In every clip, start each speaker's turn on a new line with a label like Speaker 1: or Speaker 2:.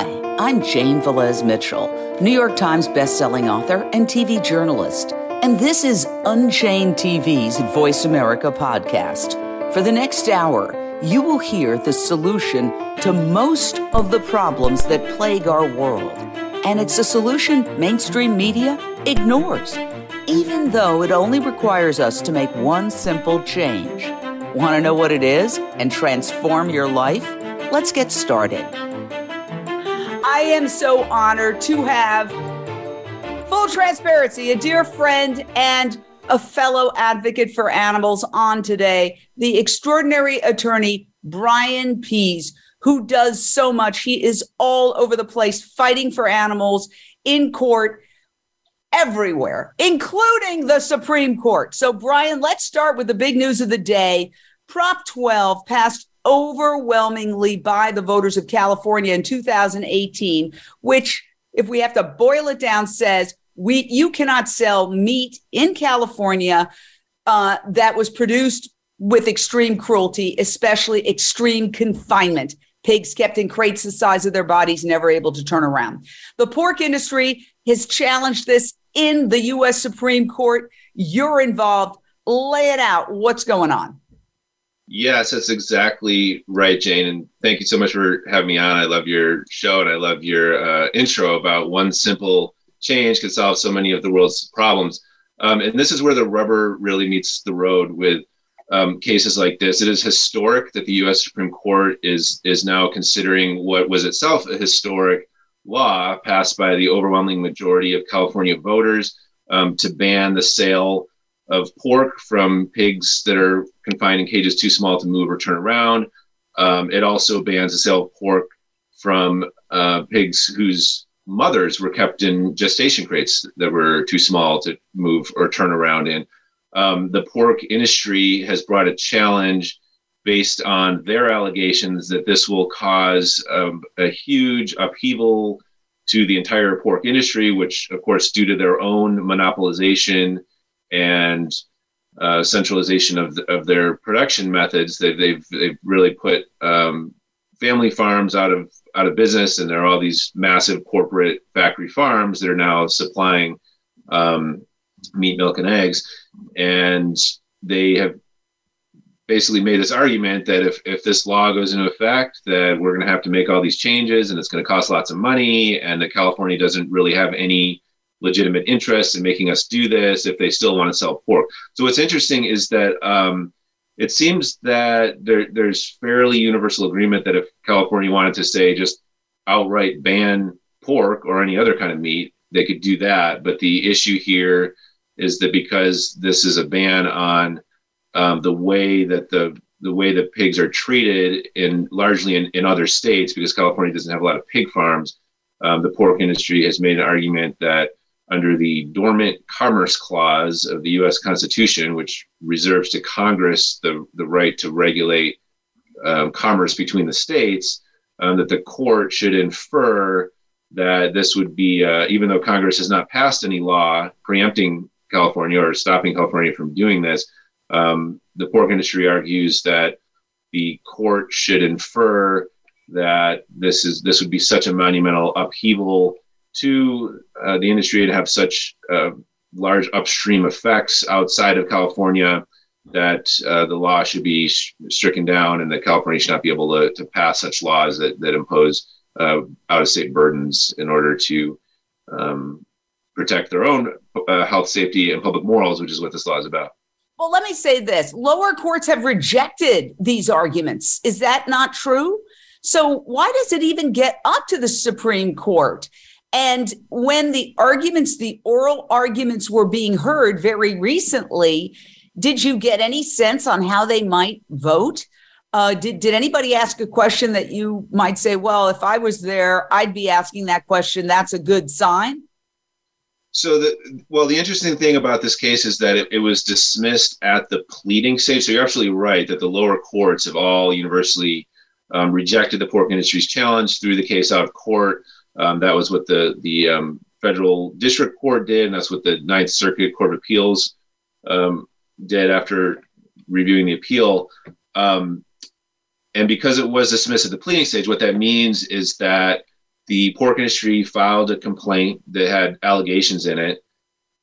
Speaker 1: Hi, I'm Jane Velez Mitchell, New York Times bestselling author and TV journalist. And this is Unchained TV's Voice America podcast. For the next hour, you will hear the solution to most of the problems that plague our world. And it's a solution mainstream media ignores, even though it only requires us to make one simple change. Want to know what it is and transform your life? Let's get started. I am so honored to have full transparency, a dear friend and a fellow advocate for animals on today, the extraordinary attorney Bryan Pease, who does so much. He is all over the place fighting for animals in court everywhere, including the Supreme Court. So, Bryan, let's start with the big news of the day. Prop 12 passed overwhelmingly by the voters of California in 2018, which, if we have to boil it down, says we you cannot sell meat in California uh, that was produced with extreme cruelty, especially extreme confinement. Pigs kept in crates the size of their bodies, never able to turn around. The pork industry has challenged this in the U.S. Supreme Court. You're involved. Lay it out. What's going on?
Speaker 2: Yes, that's exactly right, Jane. And thank you so much for having me on. I love your show and I love your uh, intro about one simple change can solve so many of the world's problems. Um, and this is where the rubber really meets the road with um, cases like this. It is historic that the U.S. Supreme Court is is now considering what was itself a historic law passed by the overwhelming majority of California voters um, to ban the sale of pork from pigs that are confined in cages too small to move or turn around. Um, it also bans the sale of pork from uh, pigs whose mothers were kept in gestation crates that were too small to move or turn around in. Um, the pork industry has brought a challenge based on their allegations that this will cause um, a huge upheaval to the entire pork industry, which, of course, due to their own monopolization and uh, centralization of, of their production methods, They've, they've they've really put um, family farms out of out of business, and there are all these massive corporate factory farms that are now supplying um, meat, milk, and eggs, and they have basically made this argument that if, if this law goes into effect that we're going to have to make all these changes and it's going to cost lots of money and that california doesn't really have any legitimate interest in making us do this if they still want to sell pork. So what's interesting is that um, it seems that there, there's fairly universal agreement that if California wanted to say just outright ban pork or any other kind of meat, they could do that. But the issue here is that because this is a ban on um, the way that the the way that pigs are treated in largely in, in other states, because California doesn't have a lot of pig farms, um, the pork industry has made an argument that under the Dormant Commerce Clause of the U.S. Constitution, which reserves to Congress the, the right to regulate um, commerce between the states, um, that the court should infer that this would be, uh, even though Congress has not passed any law preempting California or stopping California from doing this, um, the pork industry argues that the court should infer that this is this would be such a monumental upheaval to uh, the industry to have such uh, large upstream effects outside of California that uh, the law should be stricken down and that California should not be able to, to pass such laws that, that impose uh, out of state burdens in order to um, protect their own uh, health, safety, and public morals, which is what this law is about.
Speaker 1: Well, let me say this lower courts have rejected these arguments. Is that not true? So, why does it even get up to the Supreme Court? And when the arguments, the oral arguments were being heard very recently, did you get any sense on how they might vote? Uh, did, did anybody ask a question that you might say, well, if I was there, I'd be asking that question? That's a good sign?
Speaker 2: So the well, the interesting thing about this case is that it, it, was dismissed at the pleading stage. So you're absolutely right that the lower courts have all universally um, rejected the pork industry's challenge, threw the case out of court. Um, that was what the the um, federal district court did, and that's what the Ninth Circuit Court of Appeals um, did after reviewing the appeal. Um, and because it was dismissed at the pleading stage, what that means is that the pork industry filed a complaint that had allegations in it.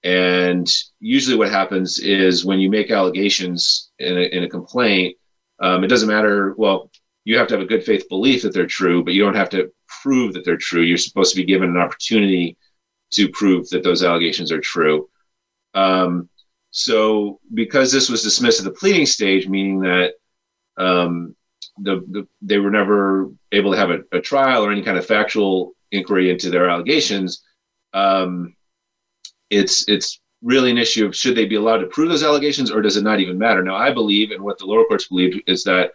Speaker 2: And usually, what happens is when you make allegations in a, in a complaint, um, it doesn't matter. Well, you have to have a good faith belief that they're true, but you don't have to prove that they're true. You're supposed to be given an opportunity to prove that those allegations are true. Um, so, because this was dismissed at the pleading stage, meaning that um, the, the, they were never able to have a, a, trial or any kind of factual inquiry into their allegations, um, it's it's really an issue of should they be allowed to prove those allegations or does it not even matter? Now, I believe, and what the lower courts believe, is that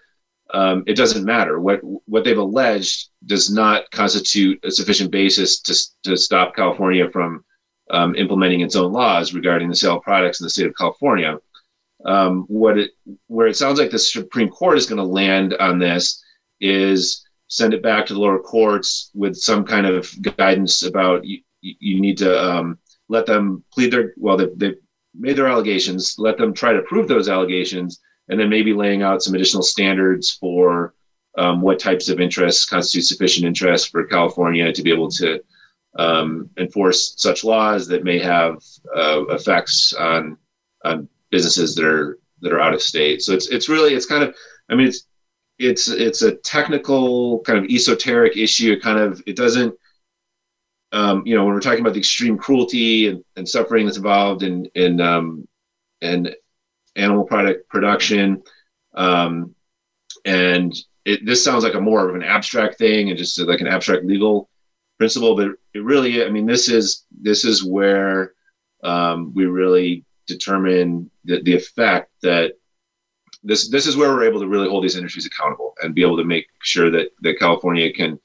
Speaker 2: um, it doesn't matter. What what they've alleged does not constitute a sufficient basis to to stop California from um, implementing its own laws regarding the sale of products in the state of California. Um, what it where it sounds like the Supreme Court is going to land on this is send it back to the lower courts with some kind of guidance about you, you need to um, let them plead their well they, they made their allegations let them try to prove those allegations and then maybe laying out some additional standards for um, what types of interests constitute sufficient interest for California to be able to um, enforce such laws that may have uh, effects on on businesses that are that are out of state. So it's it's really it's kind of I mean it's it's it's a technical kind of esoteric issue. It kind of it doesn't um, you know when we're talking about the extreme cruelty and, and suffering that's involved in in um, and animal product production. Um, and it, this sounds like a more of an abstract thing and just like an abstract legal principle, but it really, I mean, this is this is where um, we really determine the, the effect that this this is where we're able to really hold these industries accountable and be able to make sure that that California can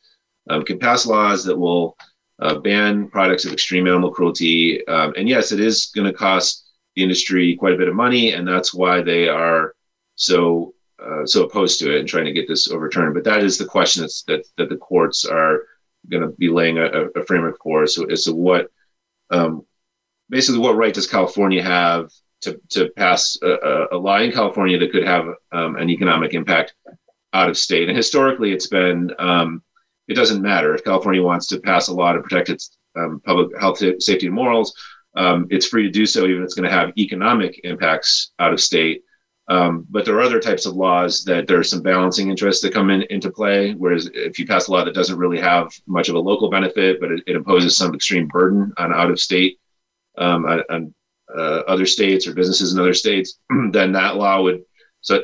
Speaker 2: um, can pass laws that will uh, ban products of extreme animal cruelty. Um, and yes, it is going to cost the industry quite a bit of money, and that's why they are so uh, so opposed to it and trying to get this overturned. But that is the question that's, that that the courts are going to be laying a, a, framework for. So as to what um, basically what right does California have to to pass a, a law in California that could have um, an economic impact out of state? And historically, it's been um, it doesn't matter if California wants to pass a law to protect its um, public health, safety, and morals um, it's free to do so, even if it's going to have economic impacts out of state. Um, but there are other types of laws that there are some balancing interests that come in into play. Whereas if you pass a law that doesn't really have much of a local benefit, but it, it imposes some extreme burden on out of state, um, on, on uh, other states or businesses in other states, then that law would so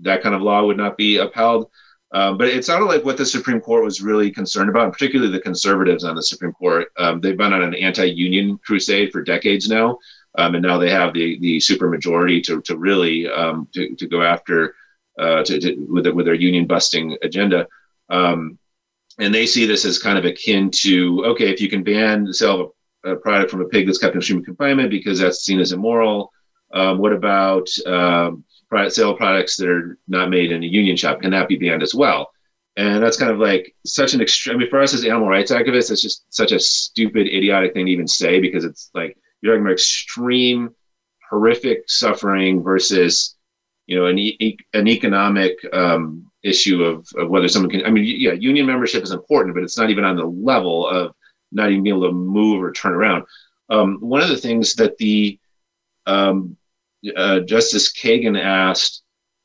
Speaker 2: that kind of law would not be upheld. Um, but it sounded like what the Supreme Court was really concerned about, and particularly the conservatives on the Supreme Court. Um, they've been on an anti-union crusade for decades now, um, and now they have the the supermajority to to really um, to, to go after uh, to, to, with with their union busting agenda. Um, and they see this as kind of akin to okay, if you can ban the sale of a, product from a pig that's kept in extreme confinement because that's seen as immoral. Um, what about sale products that are not made in a union shop can that be banned as well? And that's kind of like such an extreme. I mean, for us as animal rights activists, it's just such a stupid, idiotic thing to even say because it's like you're talking about extreme, horrific suffering versus, you know, an, e- an economic um, issue of, of whether someone can. I mean, yeah, union membership is important, but it's not even on the level of not even being able to move or turn around. Um, one of the things that the um, uh, Justice Kagan asked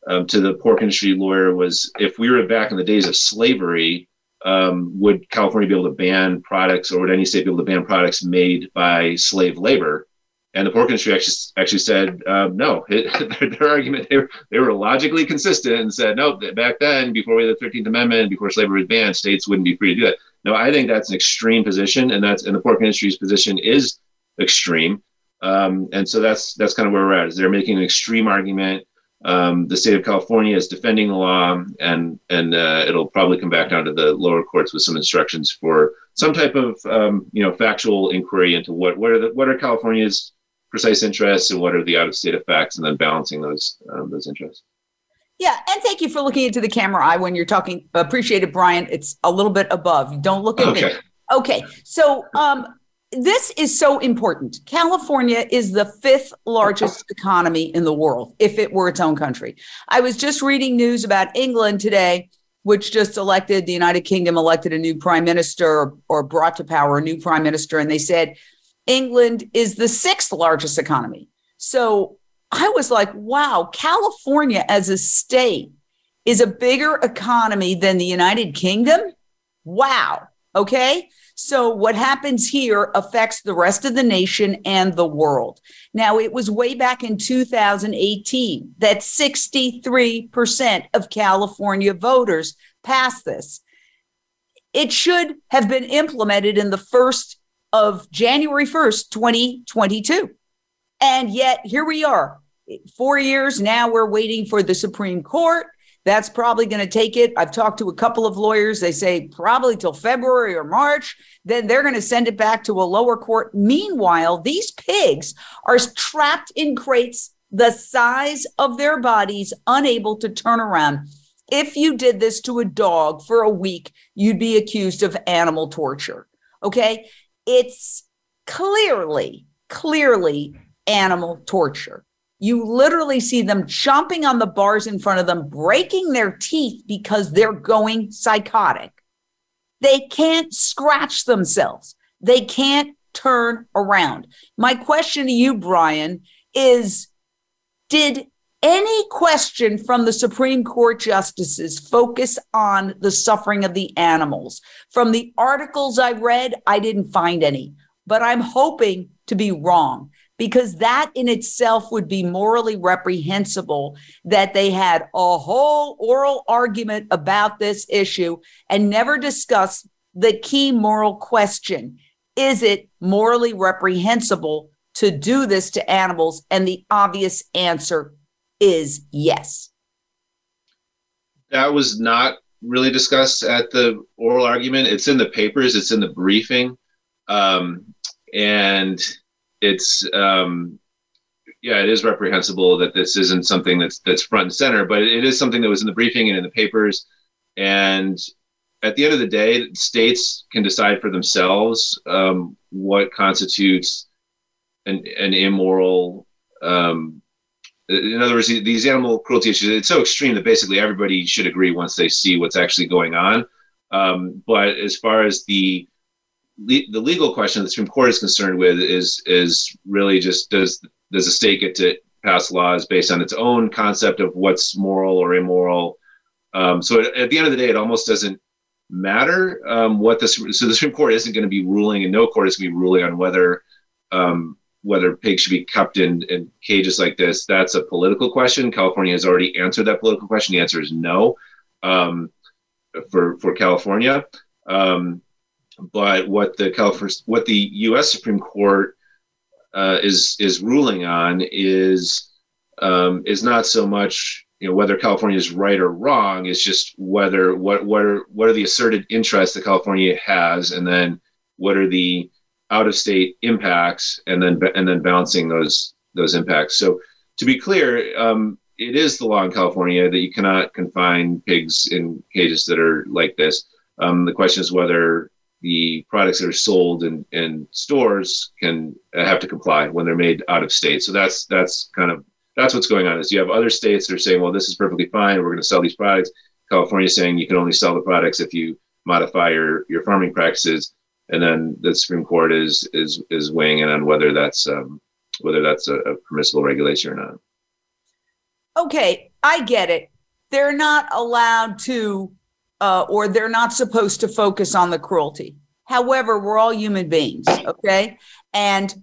Speaker 2: um, to the pork industry lawyer was if we were back in the days of slavery, um, would California be able to ban products, or would any state be able to ban products made by slave labor? And the pork industry actually, actually said um, no. It, their, their, argument they were, they were logically consistent and said no. Back then, before we had the Thirteenth Amendment, before slavery was banned, states wouldn't be free to do that. No, I think that's an extreme position, and that's and the pork industry's position is extreme. Um, and so that's that's kind of where we're at. Is they're making an extreme argument. Um, the state of California is defending the law, and and uh, it'll probably come back down to the lower courts with some instructions for some type of um, you know factual inquiry into what what are the what are California's precise interests and what are the out of state effects, and then balancing those um, those interests.
Speaker 1: Yeah, and thank you for looking into the camera eye when you're talking. Appreciate it, Bryan. It's a little bit above. Don't look at okay. me. Okay, so um, this is so important. California is the fifth largest economy in the world if it were its own country. I was just reading news about England today. which just elected the United Kingdom elected a new prime minister or, brought to power a new prime minister, and they said England is the sixth largest economy. So I was like, wow, California as a state is a bigger economy than the United Kingdom. Wow. Okay. So what happens here affects the rest of the nation and the world. Now, it was way back in 2018 that 63% of California voters passed this. It should have been implemented in the first of January 1st, 2022. And yet here we are. Four years now, we're waiting for the Supreme Court. That's probably going to take it. I've talked to a couple of lawyers. They say probably till February or March. Then they're going to send it back to a lower court. Meanwhile, these pigs are trapped in crates the size of their bodies, unable to turn around. If you did this to a dog for a week, you'd be accused of animal torture. Okay. It's clearly, clearly animal torture. You literally see them chomping on the bars in front of them, breaking their teeth because they're going psychotic. They can't scratch themselves. They can't turn around. My question to you, Bryan, is Did any question from the Supreme Court justices focus on the suffering of the animals? From the articles I read, I didn't find any, but I'm hoping to be wrong because that in itself would be morally reprehensible that they had a whole oral argument about this issue and never discuss the key moral question. Is it morally reprehensible to do this to animals? And the obvious answer is yes.
Speaker 2: That was not really discussed at the oral argument. It's in the papers. It's in the briefing. Um, and it's um, yeah, it is reprehensible that this isn't something that's that's front and center, but it is something that was in the briefing and in the papers. And at the end of the day, states can decide for themselves um, what constitutes an, an immoral. Um, in other words, these animal cruelty issues, it's so extreme that basically everybody should agree once they see what's actually going on. Um, but as far as the le- the legal question the Supreme Court is concerned with is is really just does does a state get to pass laws based on its own concept of what's moral or immoral? Um, so at, at, the end of the day, it almost doesn't matter um, what the so the Supreme Court isn't going to be ruling, and no court is going to be ruling on whether um, whether pigs should be kept in, in cages like this. That's a political question. California has already answered that political question. The answer is no um, for for California. Um, but what the California, what the U.S. Supreme Court uh, is is ruling on is um, is not so much you know whether California is right or wrong. It's just whether what what are what are the asserted interests that California has, and then what are the out of state impacts, and then and then balancing those those impacts. So to be clear, um, it is the law in California that you cannot confine pigs in cages that are like this. Um, the question is whether the products that are sold in, in stores can have to comply when they're made out of state. So that's that's kind of that's what's going on. Is you have other states that are saying, well, this is perfectly fine. We're going to sell these products. California saying you can only sell the products if you modify your your farming practices. And then the Supreme Court is is is weighing in on whether that's um, whether that's a, a permissible regulation or not.
Speaker 1: Okay, I get it. They're not allowed to uh, or they're not supposed to focus on the cruelty. However, we're all human beings, okay? And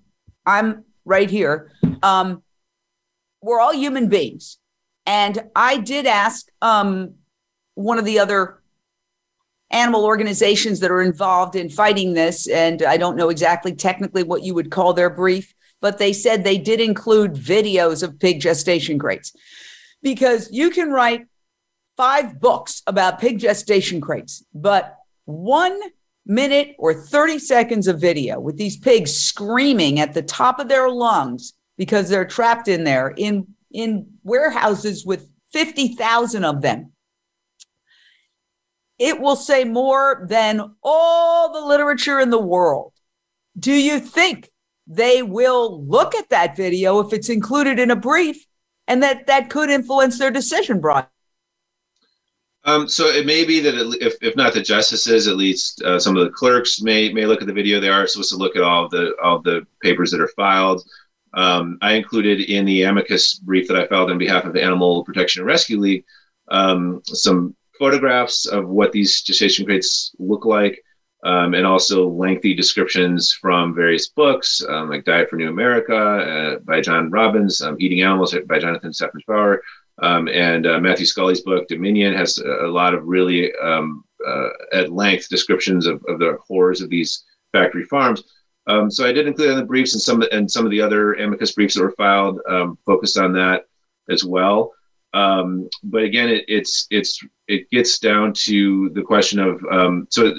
Speaker 1: I'm right here. Um, we're all human beings. And I did ask um, one of the other animal organizations that are involved in fighting this, and I don't know exactly technically what you would call their brief, but they said they did include videos of pig gestation crates because you can write five books about pig gestation crates, but one minute or 30 seconds of video with these pigs screaming at the top of their lungs because they're trapped in there in, in warehouses with 50,000 of them. It will say more than all the literature in the world. Do you think they will look at that video if it's included in a brief and that that could influence their decision, Bryan?
Speaker 2: Um, so it may be that it, if, if not the justices, at least uh, some of the clerks may may look at the video. They are supposed to look at all the all the papers that are filed. Um, I included in the amicus brief that I filed on behalf of the Animal Protection and Rescue League um, some photographs of what these gestation crates look like, um, and also lengthy descriptions from various books, um, like Diet for New America uh, by John Robbins, um, Eating Animals by Jonathan Safran Foer, um, and uh, Matthew Scully's book Dominion has a, lot of really um, uh, at length descriptions of, of, the horrors of these factory farms. Um, so I did include in the briefs and some and some of the other amicus briefs that were filed um, focused on that as well. Um, but again, it, it's it's it gets down to the question of um, so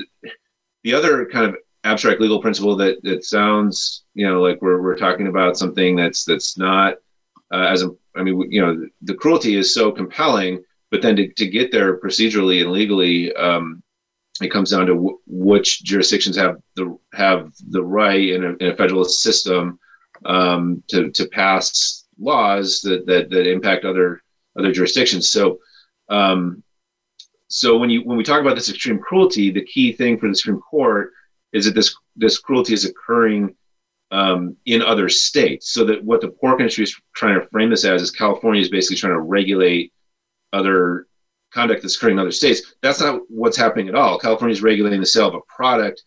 Speaker 2: the other kind of abstract legal principle that that sounds you know like we're we're talking about something that's that's not uh, as I mean, you know, the cruelty is so compelling, but then to, to get there procedurally and legally, um, it comes down to w- which jurisdictions have the have the right in a, in a federalist system um, to to pass laws that, that that impact other other jurisdictions. So, um, so when you when we talk about this extreme cruelty, the key thing for the Supreme Court is that this this cruelty is occurring um, in other states. So that what the pork industry is trying to frame this as is California is basically trying to regulate other conduct that's occurring in other states. That's not what's happening at all. California is regulating the sale of a product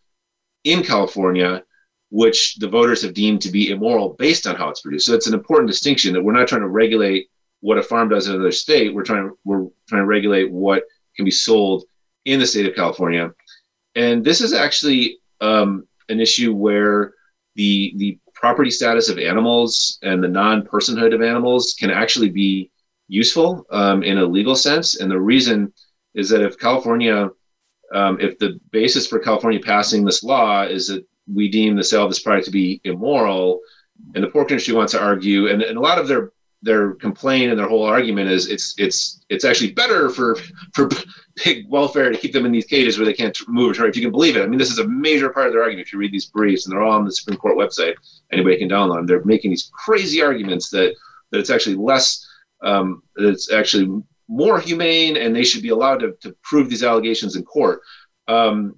Speaker 2: in California, which the voters have deemed to be immoral based on how it's produced. So it's an important distinction that we're not trying to regulate what a farm does in another state. We're trying to we're trying to regulate what can be sold in the state of California. And this is actually um, an issue where the the property status of animals and the non-personhood of animals can actually be useful um, in a legal sense. And the reason is that if California, um, if the basis for California passing this law is that we deem the sale of this product to be immoral, and the pork industry wants to argue, and, and a lot of their their complaint and their whole argument is it's it's it's actually better for for pig welfare to keep them in these cages where they can't move or. If you can believe it, I mean, this is a major part of their argument. If you read these briefs, and they're all on the Supreme Court website, anybody can download them. They're making these crazy arguments that that it's actually less, um, that it's actually more humane, and they should be allowed to to prove these allegations in court. Um,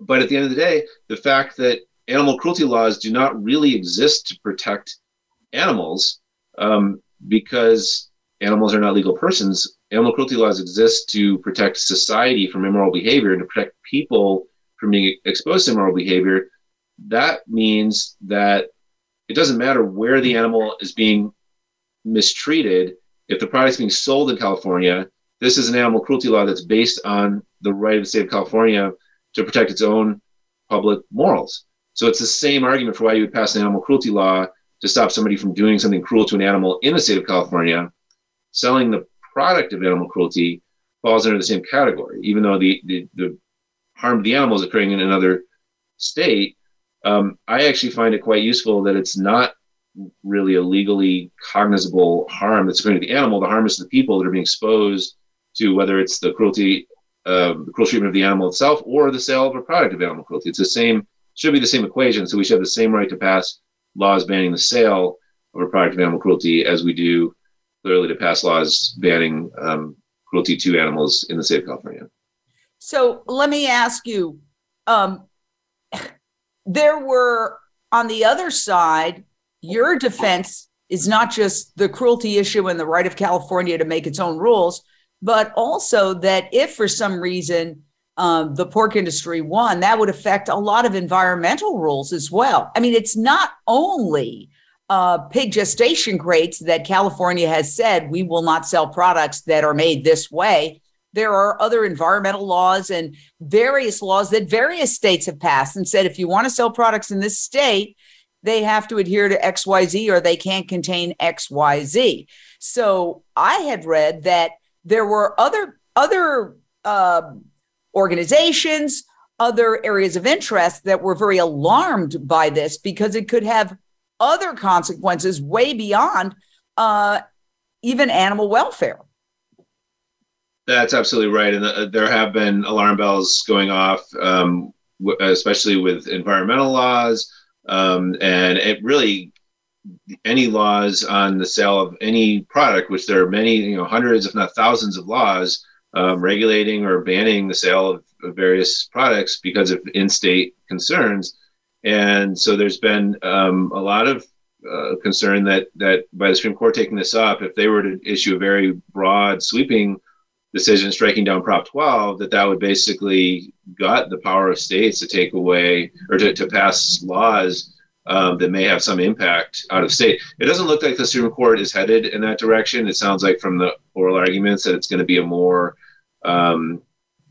Speaker 2: but at the end of the day, the fact that animal cruelty laws do not really exist to protect animals um, because animals are not legal persons, animal cruelty laws exist to protect society from immoral behavior and to protect people from being exposed to immoral behavior. That means that it doesn't matter where the animal is being mistreated. If the product is being sold in California, this is an animal cruelty law that's based on the right of the state of California to protect its own public morals. So it's the same argument for why you would pass an animal cruelty law to stop somebody from doing something cruel to an animal in the state of California, selling the product of animal cruelty falls under the same category, even though the, the, the harm to the animal is occurring in another state. Um, I actually find it quite useful that it's not really a legally cognizable harm that's occurring to the animal. The harm is to the people that are being exposed to whether it's the cruelty, uh, the cruel treatment of the animal itself, or the sale of a product of animal cruelty. It's the same, should be the same equation. So we should have the same right to pass laws banning the sale of a product of animal cruelty as we do clearly to pass laws banning um, cruelty to animals in the state of California.
Speaker 1: So let me ask you um, there were on the other side, your defense is not just the cruelty issue and the right of California to make its own rules, but also that if for some reason um, the pork industry won, that would affect a lot of environmental rules as well. I mean, it's not only uh, pig gestation crates that California has said we will not sell products that are made this way. There are other environmental laws and various laws that various states have passed and said if you want to sell products in this state, they have to adhere to XYZ or they can't contain XYZ. So I had read that there were other other uh, organizations, other areas of interest that were very alarmed by this because it could have other consequences way beyond uh, even animal welfare.
Speaker 2: That's absolutely right. And uh, there have been alarm bells going off, um, w- especially with environmental laws. Um, and it really, any laws on the sale of any product, which there are many, you know, hundreds, if not thousands of laws um, regulating or banning the sale of, of various products because of in-state concerns. And so there's been um, a lot of uh, concern that that by the Supreme Court taking this up, if they were to issue a very broad, sweeping decision striking down Prop 12, that that would basically gut the power of states to take away or to, to pass laws um, that may have some impact out of state. It doesn't look like the Supreme Court is headed in that direction. It sounds like from the oral arguments that it's going to be a more um,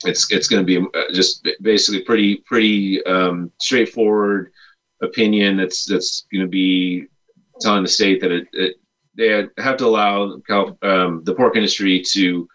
Speaker 2: it's it's going to be uh, just basically pretty pretty um, straightforward opinion that's that's going to be telling the state that it, it they have to allow um, the pork industry to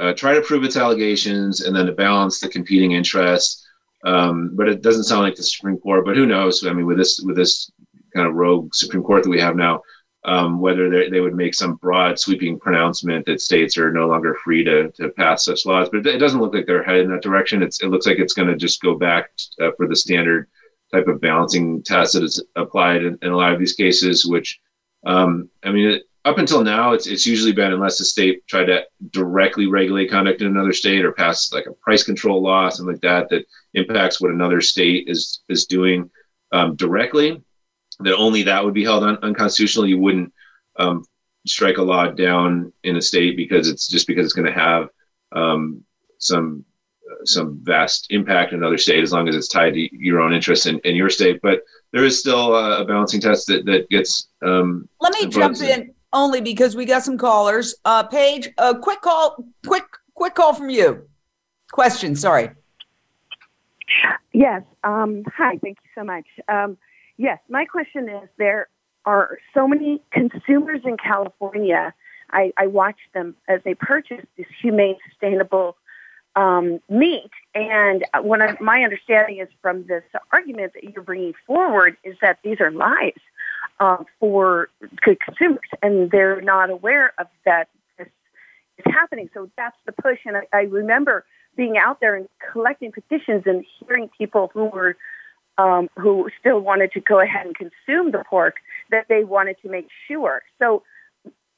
Speaker 2: uh, try to prove its allegations and then to balance the competing interests um, but it doesn't sound like the Supreme Court. But who knows? I mean, with this with this kind of rogue Supreme Court that we have now, um, whether they would make some broad sweeping pronouncement that states are no longer free to, to pass such laws. But it doesn't look like they're headed in that direction. It's, it looks like it's going to just go back uh, for the standard type of balancing test that is applied in, in a lot of these cases, which, um, I mean, it, up until now, it's it's usually been unless the state tried to directly regulate conduct in another state or pass like a price control law, something like that, that impacts what another state is is doing um, directly. That only that would be held un- unconstitutional. You wouldn't um, strike a law down in a state because it's just because it's going to have um, some uh, some vast impact in another state as long as it's tied to your own interests in, in your state. But there is still a, a balancing test that that gets. Um,
Speaker 1: Let me jump in only because we got some callers. Uh, Paige, a quick call, quick, quick call from you. Question, sorry.
Speaker 3: Yes. Um, hi. Thank you so much. Um, yes, my question is: there are so many consumers in California. I, I watch them as they purchase this humane, sustainable um, meat, and what my understanding is from this argument that you're bringing forward is that these are lies uh, for consumers, and they're not aware of that this is happening. So that's the push. And I, I remember being out there and collecting petitions and hearing people who were um, who still wanted to go ahead and consume the pork that they wanted to make sure. So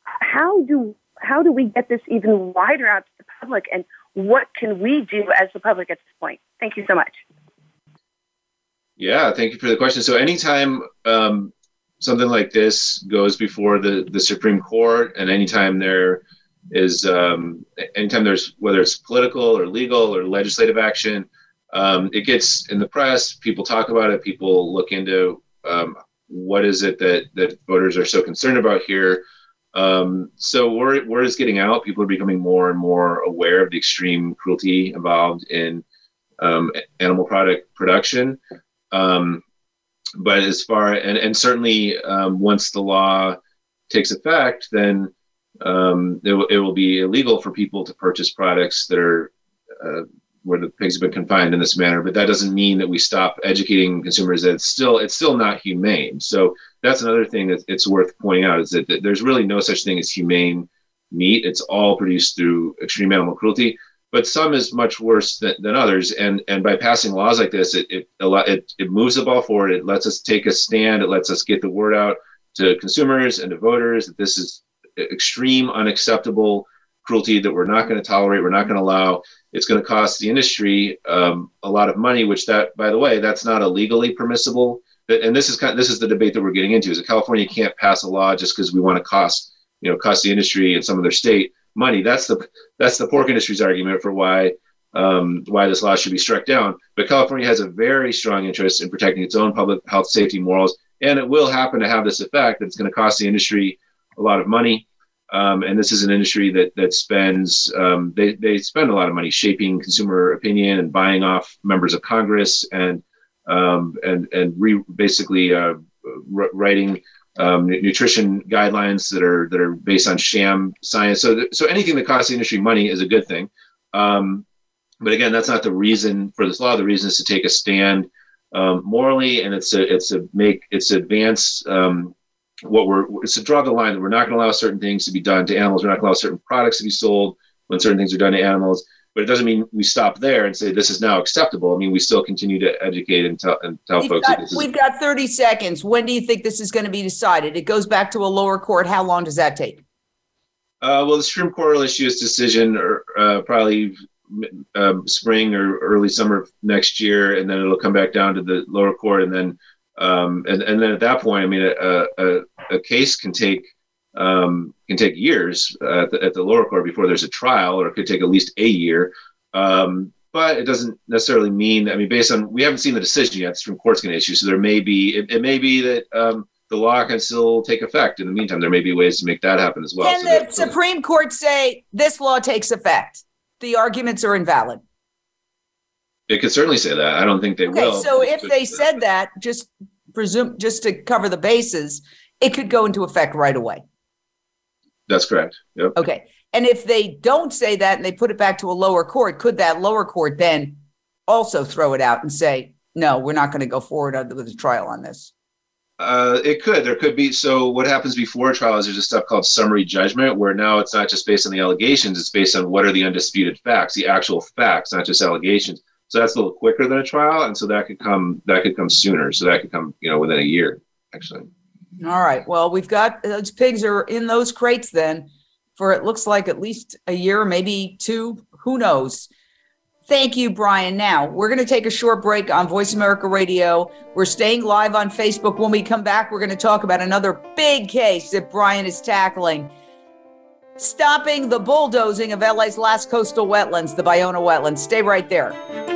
Speaker 3: how do how do we get this even wider out to the public, and what can we do as the public at this point? Thank you so much.
Speaker 2: Yeah, thank you for the question. So anytime um, something like this goes before the, the Supreme Court, and anytime there is, um, anytime there's whether it's political or legal or legislative action, um, it gets in the press. People talk about it. People look into um, what is it that that voters are so concerned about here. Um, so word, word is getting out. People are becoming more and more aware of the extreme cruelty involved in um, animal product production. Um, but as far and and certainly um, once the law takes effect, then um, it, will, it will be illegal for people to purchase products that are uh, where the pigs have been confined in this manner. But that doesn't mean that we stop educating consumers that it's still it's still not humane. So that's another thing that it's worth pointing out is that, that there's really no such thing as humane meat. It's all produced through extreme animal cruelty but some is much worse than, than others. And and by passing laws like this, it, it it it moves the ball forward. It lets us take a stand. It lets us get the word out to consumers and to voters that this is extreme, unacceptable cruelty that we're not going to tolerate. We're not going to allow. It's going to cost the industry um, a lot of money. Which that, by the way, that's not a legally permissible. And this is kind of, this is the debate that we're getting into. Is that California can't pass a law just because we want to cost you know cost the industry and some of their state money. That's the that's the pork industry's argument for why um, why this law should be struck down. But California has a very strong interest in protecting its own public health, safety, morals, and it will happen to have this effect. That it's going to cost the industry a lot of money. Um, and this is an industry that that spends um, they they spend a lot of money shaping consumer opinion and buying off members of Congress and um, and and re- basically uh, writing um, nutrition guidelines that are that are based on sham science. So, th- so anything that costs the industry money is a good thing. Um, but again, that's not the reason for this law. The reason is to take a stand um, morally, and it's a it's a make it's advance what we're it's to draw the line that we're not going to allow certain things to be done to animals. We're not going to allow certain products to be sold when certain things are done to animals but it doesn't mean we stop there and say this is now acceptable. I mean, we still continue to educate and tell, and tell
Speaker 1: we've
Speaker 2: folks.
Speaker 1: Got, we've got 30 seconds. When do you think this is going to be decided? It goes back to a lower court. How long does that take?
Speaker 2: Uh, well, the Supreme Court will issue its decision or, uh, probably um, spring or early summer of next year, and then it'll come back down to the lower court, and then um, and and then at that point, I mean, a, a, a case can take um, can take years at the, at the, lower court before there's a trial, or it could take at least a year. Um, but it doesn't necessarily mean. I mean, based on we haven't seen the decision yet, the Supreme Court's going to issue, so there may be it, it may be that um, the law can still take effect. In the meantime, there may be ways to make that happen as well.
Speaker 1: Can so the Supreme Court say this law takes effect? The arguments are invalid.
Speaker 2: It could certainly say that. I don't think they
Speaker 1: okay,
Speaker 2: will.
Speaker 1: So if they said that, just presume just to cover the bases, it could go into effect right away.
Speaker 2: That's correct. Yep.
Speaker 1: Okay. And if they don't say that and they put it back to a lower court, could that lower court then also throw it out and say, no, we're not going to go forward with a trial on this?
Speaker 2: Uh, it could. There could be. So what happens before a trial is there's a stuff called summary judgment, where now it's not just based on the allegations; it's based on what are the undisputed facts, the actual facts, not just allegations. So that's a little quicker than a trial, and so that could come that could come sooner. So that could come you know within a year, actually.
Speaker 1: All right. Well, we've got those pigs are in those crates then for it looks like at least a year, maybe two. Who knows? Thank you, Bryan. Now we're going to take a short break on Voice America Radio. We're staying live on Facebook. When we come back, we're going to talk about another big case that Bryan is tackling stopping the bulldozing of LA's last coastal wetlands, the Ballona wetlands. Stay right there.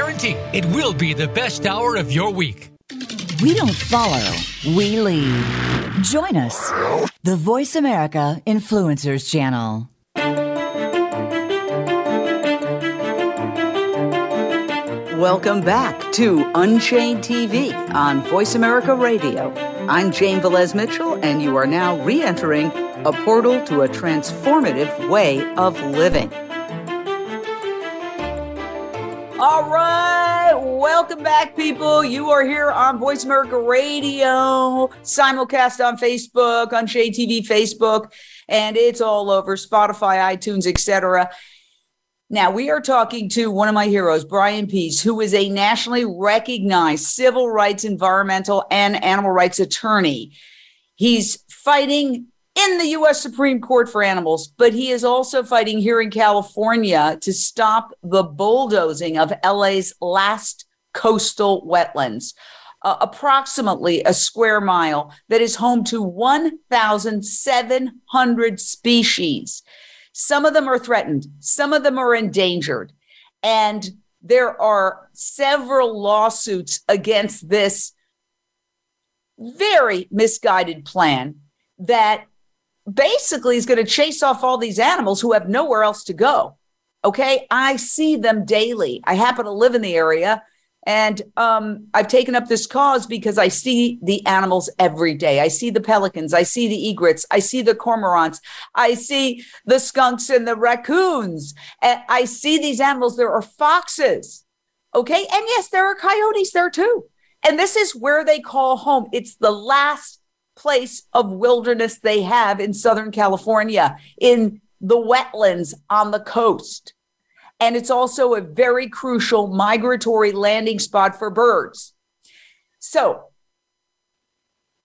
Speaker 4: guarantee it will be the best hour of your week.
Speaker 5: We don't follow, we lead. Join us, the Voice America Influencers Channel.
Speaker 1: Welcome back to Unchained TV on Voice America Radio. I'm Jane Velez Mitchell, and you are now re entering a portal to a transformative way of living. All right. Welcome back, people. You are here on Voice America Radio, simulcast on Facebook, Unchained TV Facebook, and it's all over Spotify, iTunes, etc. Now, we are talking to one of my heroes, Bryan Pease, who is a nationally recognized civil rights, environmental, and animal rights attorney. He's fighting in the U.S. Supreme Court for animals, but he is also fighting here in California to stop the bulldozing of LA's last coastal wetlands. Uh, approximately a square mile that is home to 1,700 species. Some of them are threatened, some of them are endangered. And there are several lawsuits against this very misguided plan that basically is going to chase off all these animals who have nowhere else to go. Okay. I see them daily. I happen to live in the area. And um, I've taken up this cause because I see the animals every day. I see the pelicans, I see the egrets, I see the cormorants, I see the skunks and the raccoons. And I see these animals. There are foxes. Okay. And yes, there are coyotes there too. And this is where they call home. It's the last place of wilderness they have in Southern California, in the wetlands on the coast. And it's also a very crucial migratory landing spot for birds. So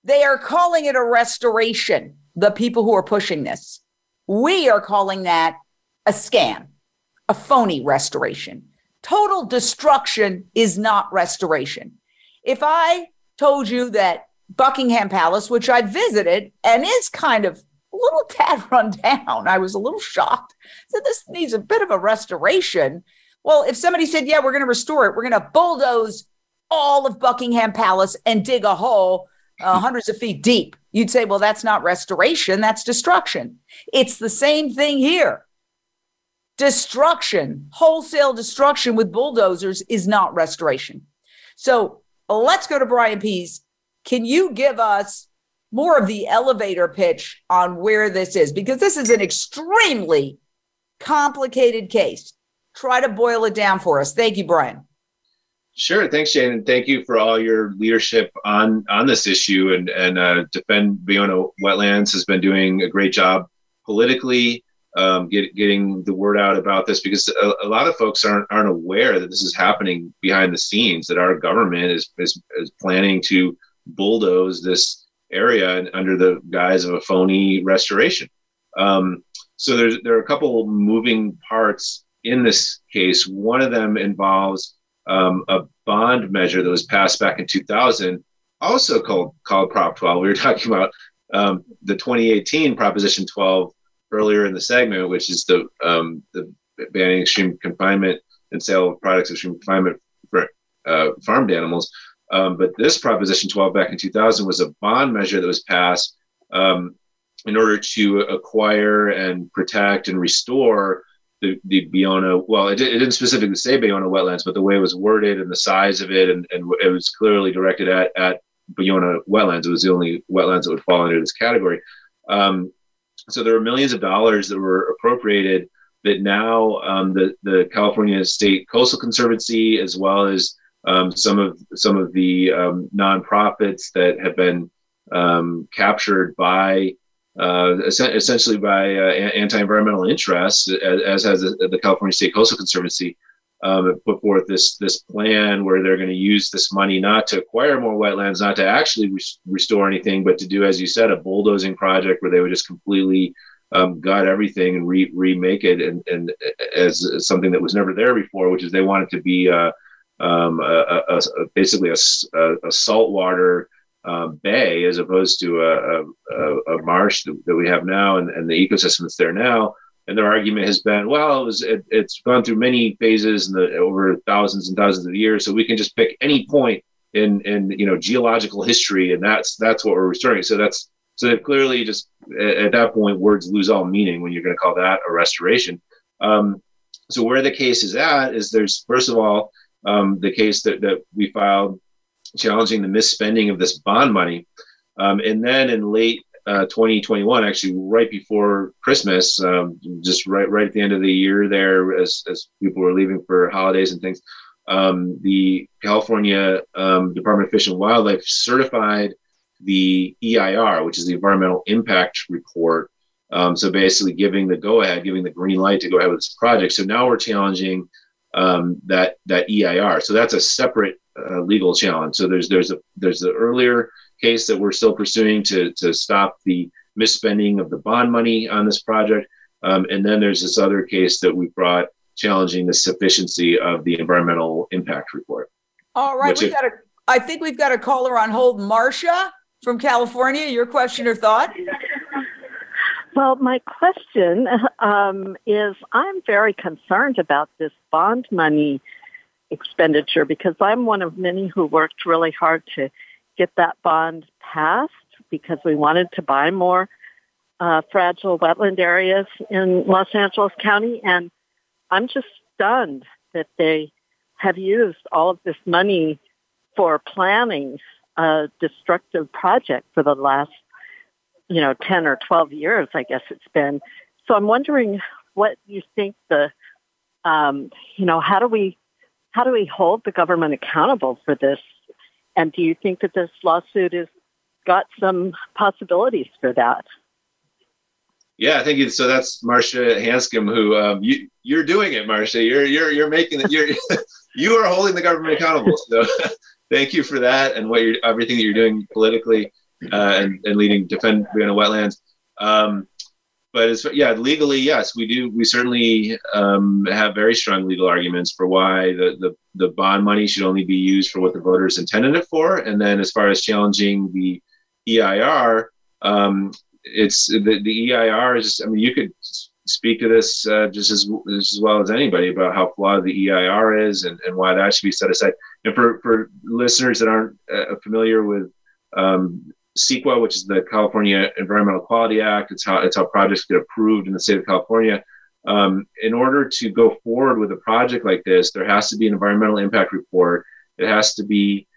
Speaker 1: they are calling it a restoration, the people who are pushing this. We are calling that a scam, a phony restoration. Total destruction is not restoration. If I told you that Buckingham Palace, which I visited and is kind of little tad run down, I was a little shocked. So this needs a bit of a restoration. Well, if somebody said, yeah, we're going to restore it, we're going to bulldoze all of Buckingham Palace and dig a hole uh, hundreds of feet deep, you'd say, well, that's not restoration, that's destruction. It's the same thing here. Destruction, wholesale destruction with bulldozers is not restoration. So let's go to Bryan Pease. Can you give us more of the elevator pitch on where this is? Because this is an extremely complicated case. Try to boil it down for us. Thank you, Bryan.
Speaker 2: Sure. Thanks, and thank you for all your leadership on on this issue. And and uh, Defend Ballona Wetlands has been doing a great job politically, um, get, getting the word out about this because a, a, lot of folks aren't aren't aware that this is happening behind the scenes. That our government is is, is planning to bulldoze this area under the guise of a phony restoration. Um, so there's there are a couple moving parts in this case. One of them involves um, a bond measure that was passed back in 2000, also called called Prop 12. We were talking about um, the 2018 Proposition 12 earlier in the segment, which is the um, the banning extreme confinement and sale of products of extreme confinement for uh, farmed animals. Um, but this Proposition 12 back in 2000 was a bond measure that was passed um, in order to acquire and protect and restore the, the Ballona, well, it, it, didn't specifically say Ballona wetlands, but the way it was worded and the size of it, and, and it was clearly directed at, at Ballona wetlands. It was the only wetlands that would fall under this category. Um, so there were millions of dollars that were appropriated that now um, the, the California State Coastal Conservancy, as well as um, some of some of the um, nonprofits that have been um, captured by uh, essentially by uh, anti-environmental interests, as, as has the, California State Coastal Conservancy, um, put forth this this plan where they're going to use this money not to acquire more wetlands, not to actually re- restore anything, but to do, as you said, a bulldozing project where they would just completely um, gut everything and re- remake it and, and as, as, something that was never there before, which is they want it to be uh, um, a, a, a, basically a, saltwater uh, bay as opposed to a, a, a marsh that, we have now and, and, the ecosystem that's there now. And their argument has been, well, it was, it, has gone through many phases over thousands and thousands of years, so we can just pick any point in in you know geological history, and that's that's what we're restoring. So that's so clearly just at that point words lose all meaning when you're going to call that a restoration. Um, so where the case is at is there's first of all um, the case that, that we filed challenging the misspending of this bond money. Um, and then in late uh, 2021, actually right before Christmas, um, just right right at the end of the year there, as, as people were leaving for holidays and things, um, the California um, Department of Fish and Wildlife certified the EIR, which is the Environmental Impact Report. Um, so basically giving the go ahead, giving the green light to go ahead with this project. So now we're challenging um, that that EIR. So that's a separate uh, legal challenge. So there's there's a there's the earlier case that we're still pursuing to to stop the misspending of the bond money on this project, um, and then there's this other case that we brought challenging the sufficiency of the environmental impact report.
Speaker 1: All right, we got a. I think we've got a caller on hold, Marcia from California. Your question or thought?
Speaker 6: Well, my question um, is I'm very concerned about this bond money expenditure because I'm one of many who worked really hard to get that bond passed because we wanted to buy more uh, fragile wetland areas in Los Angeles County. And I'm just stunned that they have used all of this money for planning a destructive project for the last, you know, 10 or 12 years, I guess it's been. So I'm wondering what you think the, um, you know, how do we, how do we hold the government accountable for this? And do you think that this lawsuit has got some possibilities for that?
Speaker 2: Yeah, thank you. So that's Marcia Hanscom, who um, you you're doing it, Marcia. You're you're you're making it. You're you are holding the government accountable. So thank you for that and what you're everything that you're doing politically uh, and and leading defend Ballona wetlands. Um, but as yeah, legally, yes, we do. We certainly um, have very strong legal arguments for why the, the the bond money should only be used for what the voters intended it for. And then as far as challenging the EIR, um, it's the, the EIR is. I mean, you could speak to this uh, just as as well as anybody about how flawed the EIR is and, and why that should be set aside. And for for listeners that aren't uh, familiar with um, CEQA, which is the California Environmental Quality Act, it's how it's how projects get approved in the state of California. Um, in order to go forward with a project like this, there has to be an environmental impact report. It has to be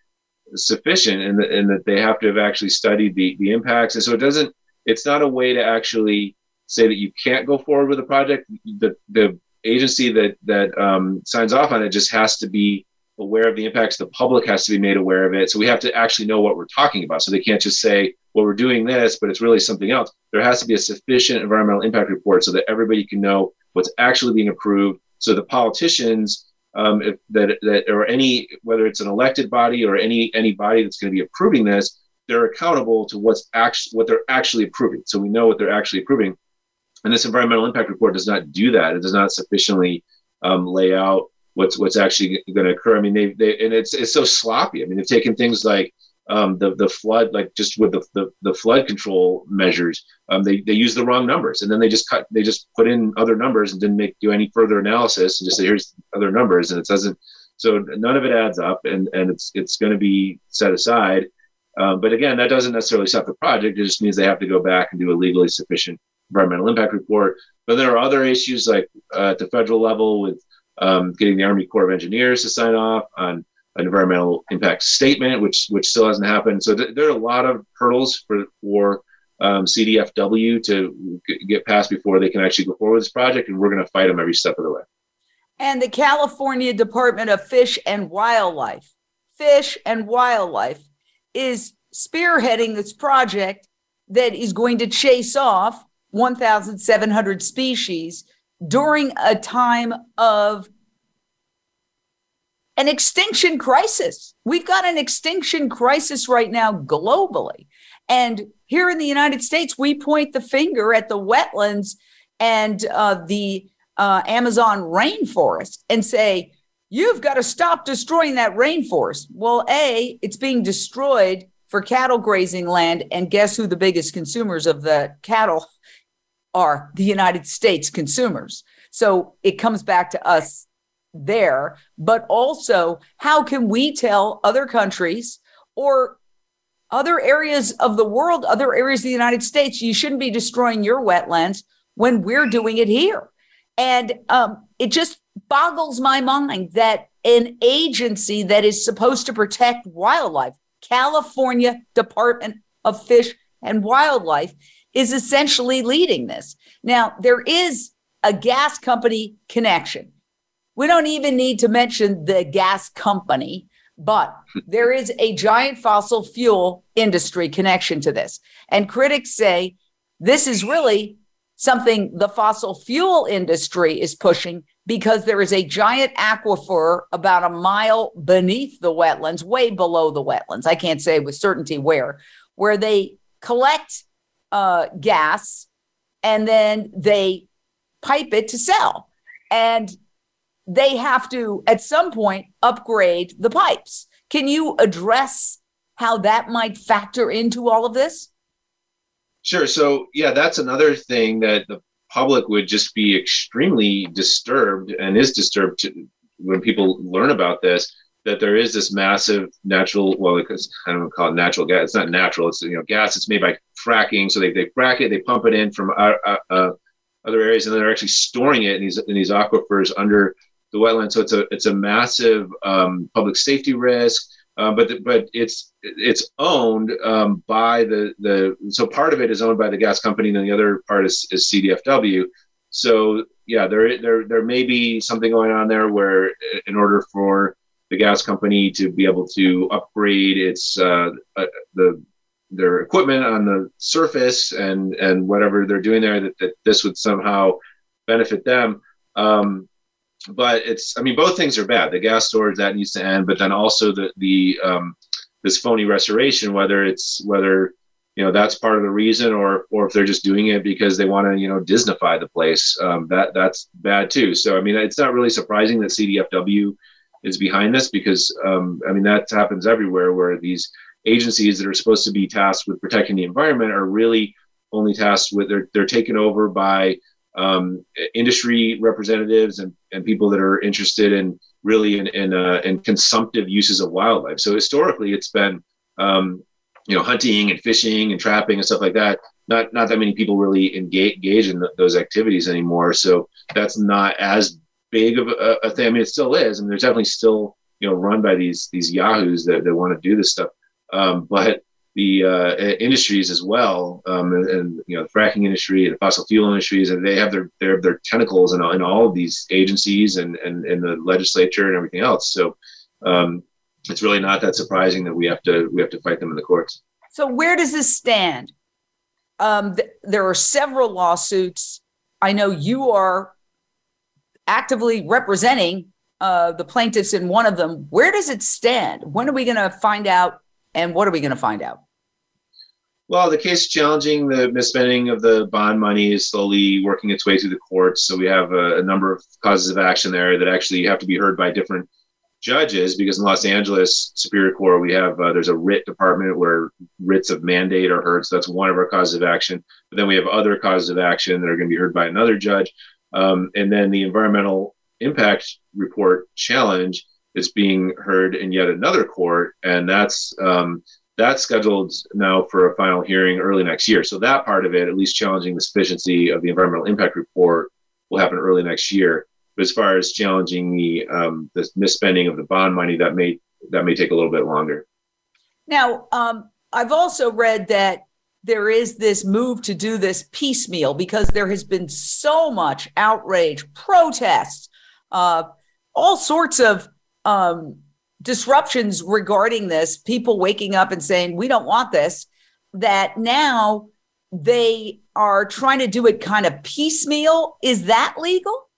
Speaker 2: sufficient, and, that they have to have actually studied the the impacts. And so it doesn't it's not a way to actually say that you can't go forward with a project. The the agency that that um, signs off on it just has to be aware of the impacts. The public has to be made aware of it. So we have to actually know what we're talking about. So they can't just say, "Well, we're doing this," but it's really something else. There has to be a sufficient environmental impact report so that everybody can know what's actually being approved. So the politicians um, if, that that or any whether it's an elected body or any any body that's going to be approving this they're accountable to what's actually what they're actually approving. So we know what they're actually approving. And this environmental impact report does not do that. It does not sufficiently um, lay out what's what's actually going to occur. I mean, they, they and it's it's so sloppy. I mean, they've taken things like um, the the flood, like just with the the, the flood control measures, um, they they use the wrong numbers, and then they just cut they just put in other numbers and didn't make do any further analysis and just say here's other numbers, and it doesn't. So none of it adds up, and and it's it's going to be set aside. Um, but again, that doesn't necessarily stop the project. It just means they have to go back and do a legally sufficient environmental impact report. But there are other issues like uh, at the federal level with um, getting the Army Corps of Engineers to sign off on an environmental impact statement, which which still hasn't happened. So th- there are a lot of hurdles for for um, CDFW to g- get past before they can actually go forward with this project, and we're going to fight them every step of the way.
Speaker 1: And the California Department of Fish and Wildlife, Fish and Wildlife is spearheading this project that is going to chase off 1,700 species during a time of an extinction crisis. We've got an extinction crisis right now globally. And here in the United States, we point the finger at the wetlands and uh, the uh, Amazon rainforest and say, You've got to stop destroying that rainforest. Well, A, it's being destroyed for cattle grazing land. And guess who the biggest consumers of the cattle are? The United States consumers. So it comes back to us there. But also, how can we tell other countries or other areas of the world, other areas of the United States, you shouldn't be destroying your wetlands when we're doing it here? And um, it just boggles my mind that an agency that is supposed to protect wildlife, California Department of Fish and Wildlife, is essentially leading this. Now, there is a gas company connection. We don't even need to mention the gas company, but there is a giant fossil fuel industry connection to this. And critics say this is really something the fossil fuel industry is pushing because there is a giant aquifer about a mile beneath the wetlands, way below the wetlands. I can't say with certainty where, where they collect uh, gas and then they pipe it to sell. And they have to, at some point, upgrade the pipes. Can you address how that might factor into all of this?
Speaker 2: Sure. So, yeah, that's another thing that the public would just be extremely disturbed and is disturbed to, when people learn about this that there is this massive natural well because i don't call it natural gas it's not natural it's you know gas it's made by fracking so they, they frack it they pump it in from uh, uh, uh, other areas and they're actually storing it in these in these aquifers under the wetland. So it's a it's a massive um, public safety risk. Uh, but the, but it's it's owned um, by the the so part of it is owned by the gas company and the other part is, is CDFW. So yeah, there there there may be something going on there where in order for the gas company to be able to upgrade its uh, uh, the their equipment on the surface and and whatever they're doing there that, that this would somehow benefit them. Um, but it's I mean both things are bad. The gas storage that needs to end, but then also the the um, this phony restoration, whether it's whether you know that's part of the reason, or or if they're just doing it because they want to you know Disneyfy the place, um, that that's bad too. So I mean it's not really surprising that CDFW is behind this because um, I mean that happens everywhere where these agencies that are supposed to be tasked with protecting the environment are really only tasked with they're they're taken over by um, industry representatives and, and people that are interested in really in in, uh, in consumptive uses of wildlife. So historically, it's been um, you know hunting and fishing and trapping and stuff like that. Not not that many people really engage, engage in the, those activities anymore. So that's not as big of a, a, thing. I mean, it still is. I mean, there's definitely still you know run by these these yahoos that, that want to do this stuff. Um, but the uh, industries as well, um, and, and, you know the fracking industry and the fossil fuel industries, and they have their their, their tentacles in, in all of these agencies and, and and the legislature and everything else. So um, it's really not that surprising that we have to we have to fight them in the courts.
Speaker 1: So where does this stand? Um, th- there are several lawsuits. I know you are actively representing uh, the plaintiffs in one of them. Where does it stand? When are we going to find out and what are we going to find out?
Speaker 2: Well, the case challenging the misspending of the bond money is slowly working its way through the courts. So we have a, a number of causes of action there that actually have to be heard by different judges because in Los Angeles Superior Court we have uh, there's a writ department where writs of mandate are heard. So that's one of our causes of action. But then we have other causes of action that are going to be heard by another judge. Um, and then the environmental impact report challenge is being heard in yet another court, and that's um, that's scheduled now for a final hearing early next year. So that part of it, at least challenging the sufficiency of the environmental impact report, will happen early next year. But as far as challenging the um, the misspending of the bond money, that may that may take a little bit longer.
Speaker 1: Now, um, I've also read that there is this move to do this piecemeal because there has been so much outrage, protests, uh, all sorts of um, disruptions regarding this, people waking up and saying, we don't want this, that now they are trying to do it kind of piecemeal. Is that legal?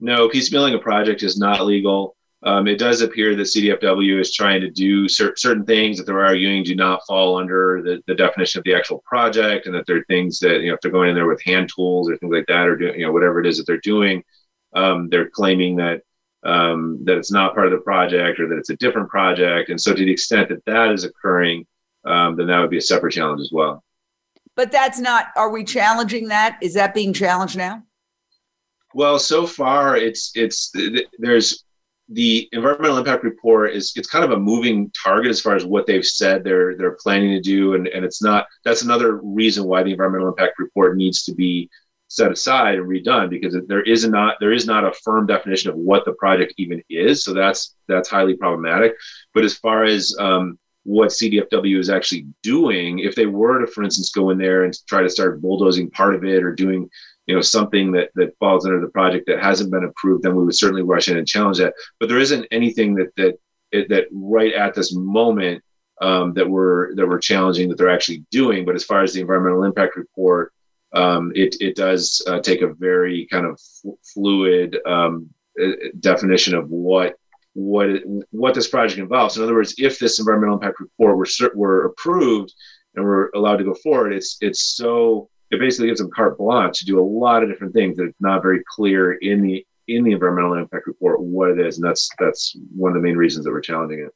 Speaker 2: No, piecemealing a project is not legal. Um, it does appear that CDFW is trying to do cer- certain things that they're arguing do not fall under the, the definition of the actual project, and that there are things that you know if they're going in there with hand tools or things like that, or doing you know whatever it is that they're doing, um, they're claiming that um, that it's not part of the project or that it's a different project. And so, to the extent that that is occurring, um, then that would be a separate challenge as well.
Speaker 1: But that's not. Are we challenging that? Is that being challenged now?
Speaker 2: Well, so far it's it's there's the environmental impact report is it's kind of a moving target as far as what they've said they're they're planning to do and, and it's not that's another reason why the environmental impact report needs to be set aside and redone because there is not there is not a firm definition of what the project even is. So that's that's highly problematic. But as far as um, what CDFW is actually doing, if they were to, for instance, go in there and try to start bulldozing part of it or doing you know something that that falls under the project that hasn't been approved, then we would certainly rush in and challenge that. But there isn't anything that that that right at this moment um, that we're that we're challenging that they're actually doing. But as far as the environmental impact report um, it, it does uh, take a very kind of fluid um, uh, definition of what what what this project involves. In other words, if this environmental impact report were were approved and we're allowed to go forward, it's it's so it basically gives them carte blanche to do a lot of different things that it's not very clear in the in the environmental impact report what it is, and that's that's one of the main reasons that we're challenging it.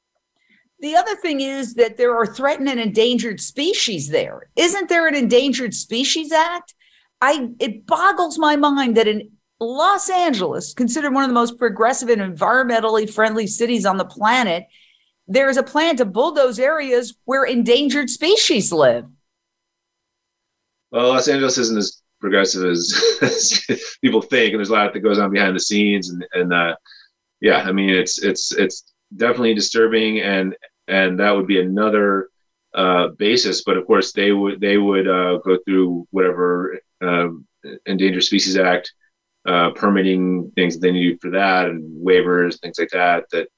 Speaker 1: The other thing is that there are threatened and endangered species there. Isn't there an Endangered Species Act? I it boggles my mind that in Los Angeles, considered one of the most progressive and environmentally friendly cities on the planet, there is a plan to bulldoze areas where endangered species live.
Speaker 2: Well, Los Angeles isn't as progressive as, as, people think, and there's a lot that goes on behind the scenes. And and uh, yeah, I mean, it's it's it's definitely disturbing, and and that would be another uh, basis. But of course, they would they would uh, go through whatever um, Endangered Species Act uh, permitting things that they need for that, and waivers, things like that. That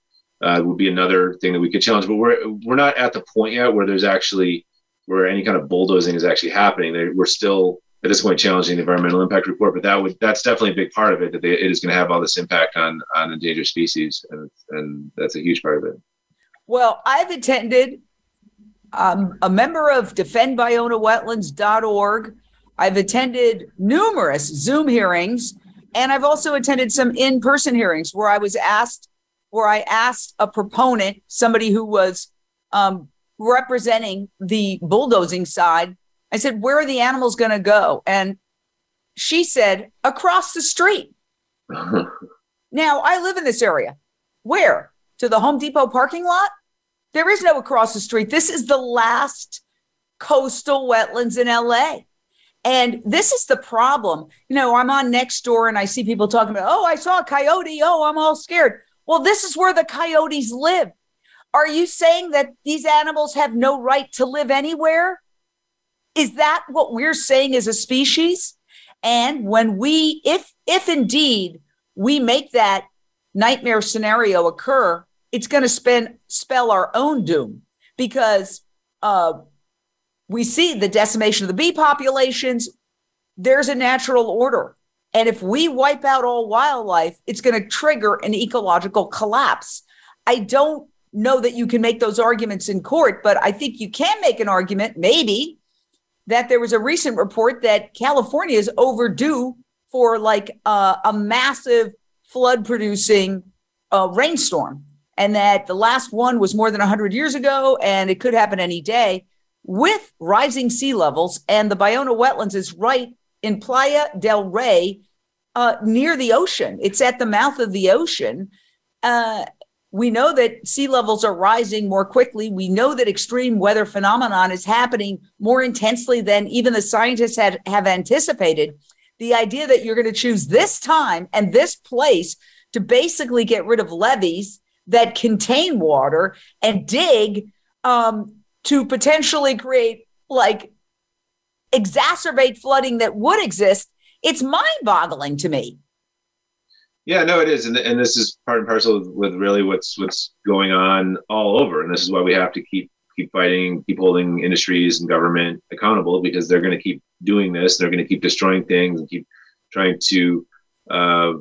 Speaker 2: uh, would be another thing that we could challenge. But we're we're not at the point yet where there's actually where any kind of bulldozing is actually happening. They, we're still at this point challenging the environmental impact report, but that would that's definitely a big part of it. That they, it is going to have all this impact on on endangered species, and and that's a huge part of it.
Speaker 1: Well, I've attended. Um, a member of DefendBallonaWetlands.org. I've attended numerous Zoom hearings, and I've also attended some in-person hearings where I was asked, where I asked a proponent, somebody who was um, representing the bulldozing side, I said, Where are the animals going to go? And she said, Across the street. now, I live in this area. Where? To the Home Depot parking lot? There is no across the street. This is the last coastal wetlands in LA. And this is the problem. You know, I'm on next door and I see people talking about, oh, I saw a coyote. Oh, I'm all scared. Well, this is where the coyotes live. Are you saying that these animals have no right to live anywhere? Is that what we're saying as a species? And when we, if if indeed we make that nightmare scenario occur, it's going to spell our own doom because uh, we see the decimation of the bee populations. There's a natural order. And if we wipe out all wildlife, it's going to trigger an ecological collapse. I don't know that you can make those arguments in court, but I think you can make an argument, maybe, that there was a recent report that California is overdue for like uh, a massive flood producing uh, rainstorm, and that the last one was more than 100 years ago, and it could happen any day with rising sea levels. And the Ballona wetlands is right in Playa del Rey, uh, near the ocean. It's at the mouth of the ocean. Uh, we know that sea levels are rising more quickly. We know that extreme weather phenomenon is happening more intensely than even the scientists had, have anticipated. The idea that you're going to choose this time and this place to basically get rid of levees that contain water and dig um, to potentially create like exacerbate flooding that would exist, it's mind boggling to me.
Speaker 2: Yeah, no, it is, and and this is part and parcel with, really what's what's going on all over, and this is why we have to keep keep fighting, keep holding industries and government accountable because they're going to keep doing this. They're going to keep destroying things and keep trying to uh,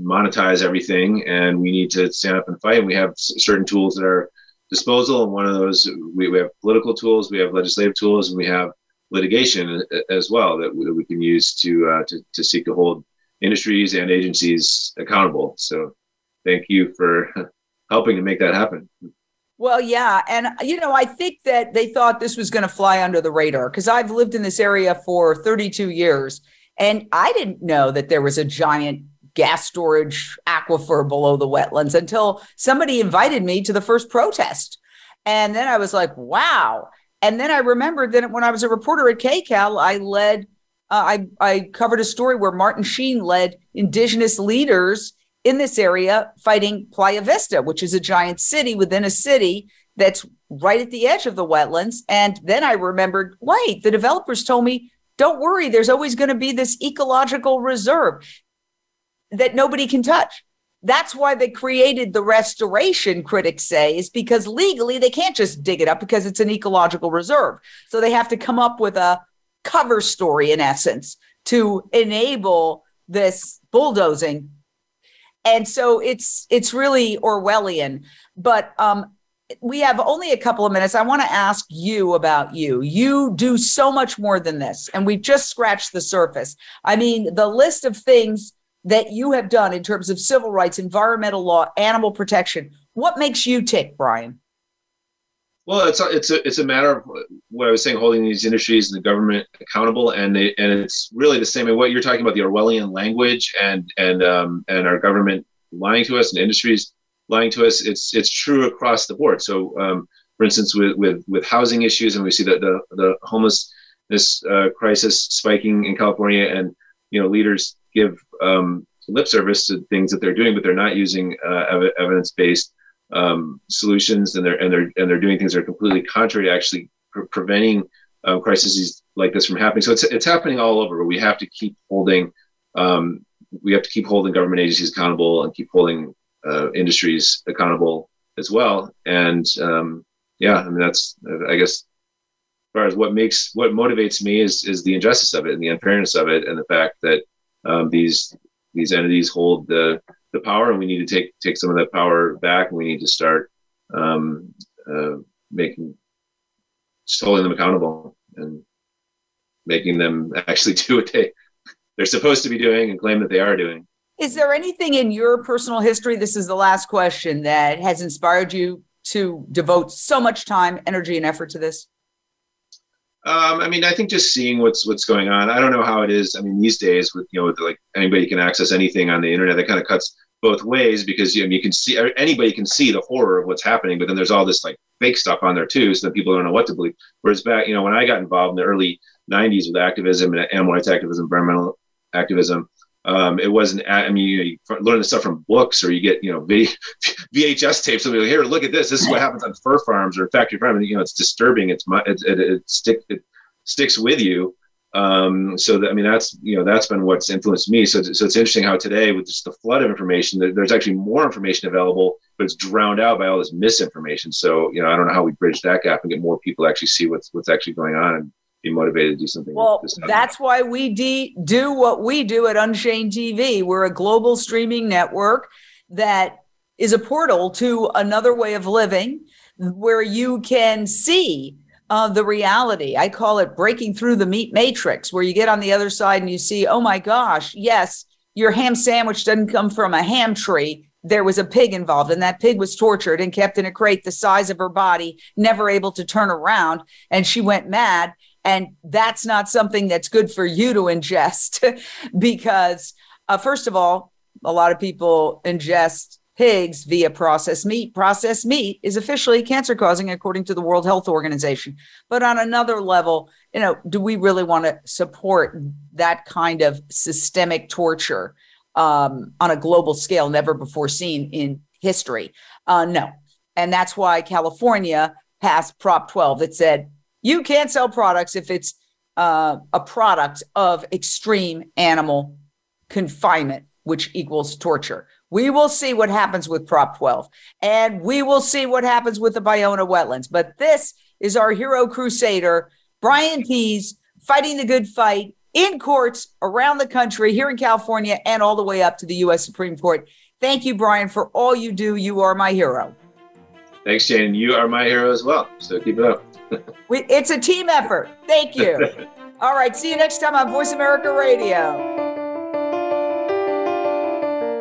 Speaker 2: monetize everything. And we need to stand up and fight. And we have certain tools at our disposal. And one of those, we, we have political tools, we have legislative tools, and we have litigation as well that we, that we can use to, uh, to to seek to hold industries and agencies accountable. So thank you for helping to make that happen.
Speaker 1: Well, yeah. And, you know, I think that they thought this was going to fly under the radar because I've lived in this area for 32 years and I didn't know that there was a giant gas storage aquifer below the wetlands until somebody invited me to the first protest. And then I was like, wow. And then I remembered that when I was a reporter at KCAL, I led Uh, I, I covered a story where Martin Sheen led indigenous leaders in this area fighting Playa Vista, which is a giant city within a city that's right at the edge of the wetlands. And then I remembered, wait, the developers told me, don't worry, there's always going to be this ecological reserve that nobody can touch. That's why they created the restoration, critics say, is because legally they can't just dig it up because it's an ecological reserve. So they have to come up with a cover story in essence to enable this bulldozing. And so it's it's really orwellian but um we have only a couple of minutes. I want to ask you about you. You do so much more than this and we've just scratched the surface. I mean the list of things that you have done in terms of civil rights environmental law animal protection what makes you tick bryan
Speaker 2: well, it's a, it's a it's a matter of what I was saying, holding these industries and the government accountable, and they, and it's really the same. And What you're talking about, the Orwellian language, and and um, and our government lying to us, and industries lying to us. It's it's true across the board. So, um, for instance, with with with housing issues, and we see that the the homeless this uh, crisis spiking in California, and you know leaders give um, lip service to things that they're doing, but they're not using uh, ev- evidence based um, solutions, and they're and they're and they're doing things that are completely contrary to actually pre- preventing um, crises like this from happening. So it's it's happening all over. But we have to keep holding um, we have to keep holding government agencies accountable and keep holding uh, industries accountable as well. And um, yeah, I mean that's I guess as far as what makes what motivates me is is the injustice of it and the unfairness of it and the fact that um, these these entities hold the the power and we need to take take some of that power back and we need to start um, uh, making just holding them accountable and making them actually do what they they're supposed to be doing and claim that they are doing.
Speaker 1: Is there anything in your personal history? This is the last question that has inspired you to devote so much time, energy, and effort to this.
Speaker 2: Um, I mean, I think just seeing what's what's going on. I don't know how it is. I mean, these days with you know, with like anybody can access anything on the internet. That kind of cuts both ways because you, know, you can see anybody can see the horror of what's happening, but then there's all this like fake stuff on there too, so that people don't know what to believe. Whereas back, you know, when I got involved in the early '90s with activism and animal rights activism, environmental activism, um, it wasn't. I mean, you, know, you learn the stuff from books, or you get you know v- VHS tapes. Somebody like, here, look at this. This is what happens on fur farms or factory farms. You know, it's disturbing. It's it, it, it stick it sticks with you. Um, so that, I mean, that's, you know, that's been what's influenced me. So, so it's interesting how today with just the flood of information, there's actually more information available, but it's drowned out by all this misinformation. So, you know, I don't know how we bridge that gap and get more people actually see what's, what's actually going on and be motivated to do something.
Speaker 1: Well, that's why we de- do what we do at Unchained TV. We're a global streaming network that is a portal to another way of living where you can see uh, the reality. I call it breaking through the meat matrix, where you get on the other side and you see, oh my gosh, yes, your ham sandwich doesn't come from a ham tree. There was a pig involved, and that pig was tortured and kept in a crate the size of her body, never able to turn around. And she went mad. And that's not something that's good for you to ingest because, uh, first of all, a lot of people ingest pigs via processed meat. Processed meat is officially cancer causing according to the World Health Organization. But on another level, you know, do we really want to support that kind of systemic torture um, on a global scale, never before seen in history? Uh, no. And that's why California passed Prop 12 that said you can't sell products if it's uh, a product of extreme animal confinement, which equals torture. We will see what happens with Prop 12, and we will see what happens with the Ballona wetlands. But this is our hero crusader, Bryan Pease, fighting the good fight in courts around the country, here in California, and all the way up to the U.S. Supreme Court. Thank you, Bryan, for all you do. You are my hero.
Speaker 2: Thanks, Jane. You are my hero as well. So keep it up.
Speaker 1: it's a team effort. Thank you. all right. See you next time on Voice America Radio.